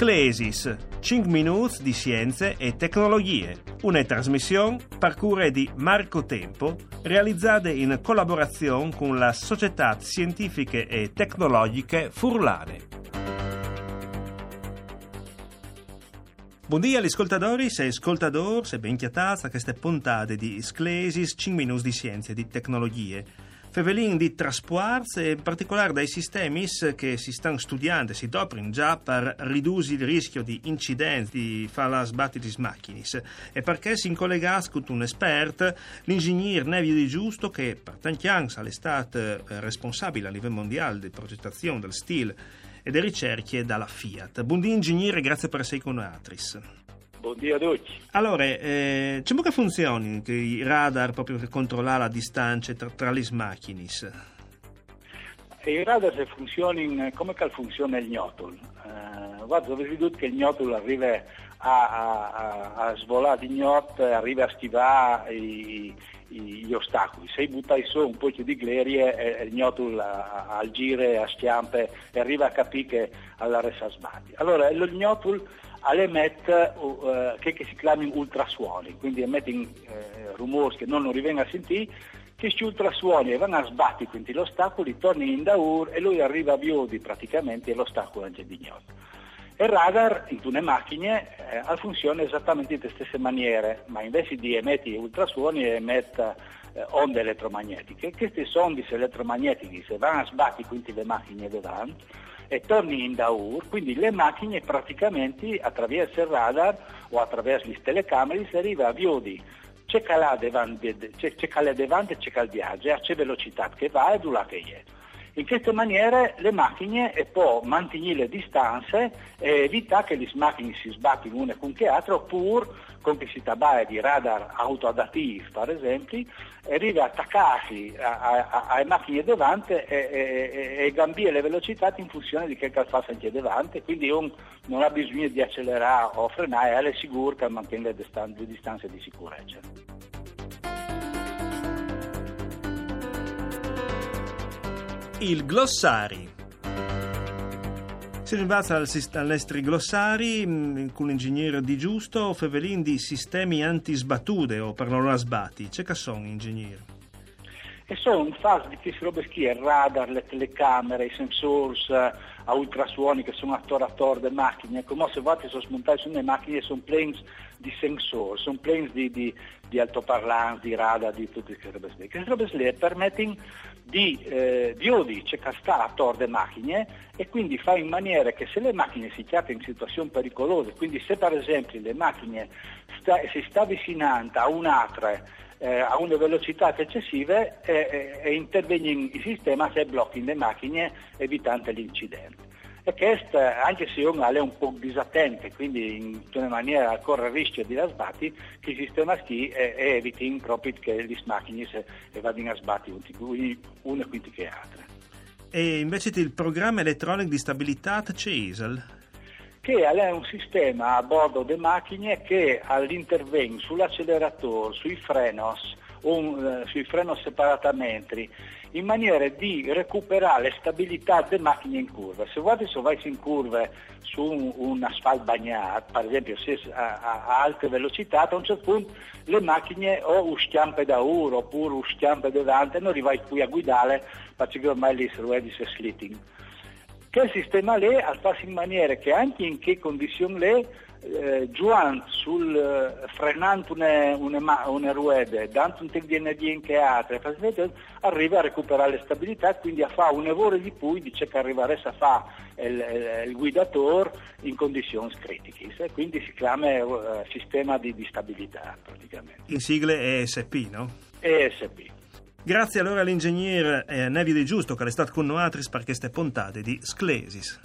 Sclesis, 5 minuti di scienze e tecnologie, una trasmissione per cura di Marco Tempo, realizzata in collaborazione con la Società Scientifiche e Tecnologiche Furlane. Buongiorno agli ascoltatori e ascoltatori, se ben chiatazza queste puntate di Sclesis, 5 minuti di scienze e di tecnologie. Fevelin di trasports e in particolare dai sistemi che si stanno studiando e si doprono già per ridurre il rischio di incidenti di fare sbatti di macchine e perché si incollega con un esperto, l'ingegnere Nevio Di Giusto che per tanti anni è stato eh, responsabile a livello mondiale di progettazione del stile e delle ricerche dalla Fiat. Buondì ingegnere, grazie per essere con noi. Buongiorno a tutti. Allora, eh, c'è che funzioni i radar proprio per controllare la distanza tra, tra le macchine? I radar se funzionano come funziona il Gnotul. Eh, guarda, avete detto che il Gnotul arriva a, a, a, svolare di gnot, arriva a schivare i, gli ostacoli. Se buttai su un po' di glerie, il Gnotul al gire, a schiampe e arriva a capire che alla resa sbatti. Allora, lo Gnotul emette uh, che, che, si chiamano ultrasuoni, quindi emette uh, rumori che non rivengono a sentire, che questi ultrasuoni vanno a sbattere quindi l'ostacolo, tornano in daur e lui arriva a biodi praticamente e l'ostacolo è di gnoto. Il radar in le macchine eh, funziona esattamente in le stesse maniere, ma invece di emettere ultrasuoni emette eh, onde elettromagnetiche. Queste onde elettromagnetiche se vanno a sbattere quindi le macchine davanti, e torni in Daur, quindi le macchine praticamente attraverso il radar o attraverso le telecamere si arriva a Viodi c'è calà davanti, c'è, c'è calà davanti e c'è cal viaggio, c'è velocità che va e dura che è. In questa maniera le macchine possono mantenere le distanze e evitare che le macchine si sbattino una con le altre oppure con si tratta di radar autoadativi per esempio arriva a attaccarsi alle macchine davanti e, e, e cambiare le velocità in funzione di che fa anche davanti quindi un, non ha bisogno di accelerare o frenare è sicuro che mantiene le distanze di sicurezza. Il glossari. Si rinvazza all'estri glossari mm, con l'ingegnere di giusto Fevelin di sistemi antisbattute o per non sbatti. C'è che sono ingegneri? E sono in fase di che si robe schie, il radar, le telecamere, i sensors uh, a ultrasuoni che sono attorno a attorno delle macchine. Come se voi sono smontati sulle macchine sono planes di sensori, sono planes di, di, di altoparlanti, di radar, di tutte queste robe lì. Queste robe permettono di eh, diodi attorno alle macchine e quindi fa in maniera che se le macchine si chiamano in situazioni pericolose, quindi se per esempio le macchine sta, si sta avvicinando a un'altra eh, a una velocità eccessive eh, eh, interviene il sistema se blocchi le macchine evitando l'incidente. E questo, anche se uno è un po' disattento, quindi in una maniera corre il rischio di sbatti, che il sistema ski eh, eviti proprio che le macchine vadano a sbatti una quindi che altra. E invece il programma elettronico di stabilità c'è ISEL? che è un sistema a bordo delle macchine che all'intervento sull'acceleratore, sui frenos, un, eh, sui frenos separatamente, in maniera di recuperare stabilità delle macchine in curva. Se guardi se vai in curve su un, un asfalto bagnato, per esempio se a, a, a, alte velocità, a un certo punto le macchine o uschiampe da uro oppure uschiampe davanti, non arrivai qui a guidare perché ormai lì si vede slitting che il sistema lì ha fatto in maniera che anche in che condizioni lì eh, giuando sul eh, frenando una, una, una ruede, dando un tempo di energia in che altre, arriva a recuperare la stabilità, quindi a fare un lavoro di cui dice che arrivare a fare il, il, guidatore in condizioni critiche, e quindi si chiama eh, sistema di, di stabilità praticamente. In sigle ESP, no? ESP. Grazie allora all'ingegnere eh, Nevi De Giusto che è stato con noi per queste puntate di Sclesis.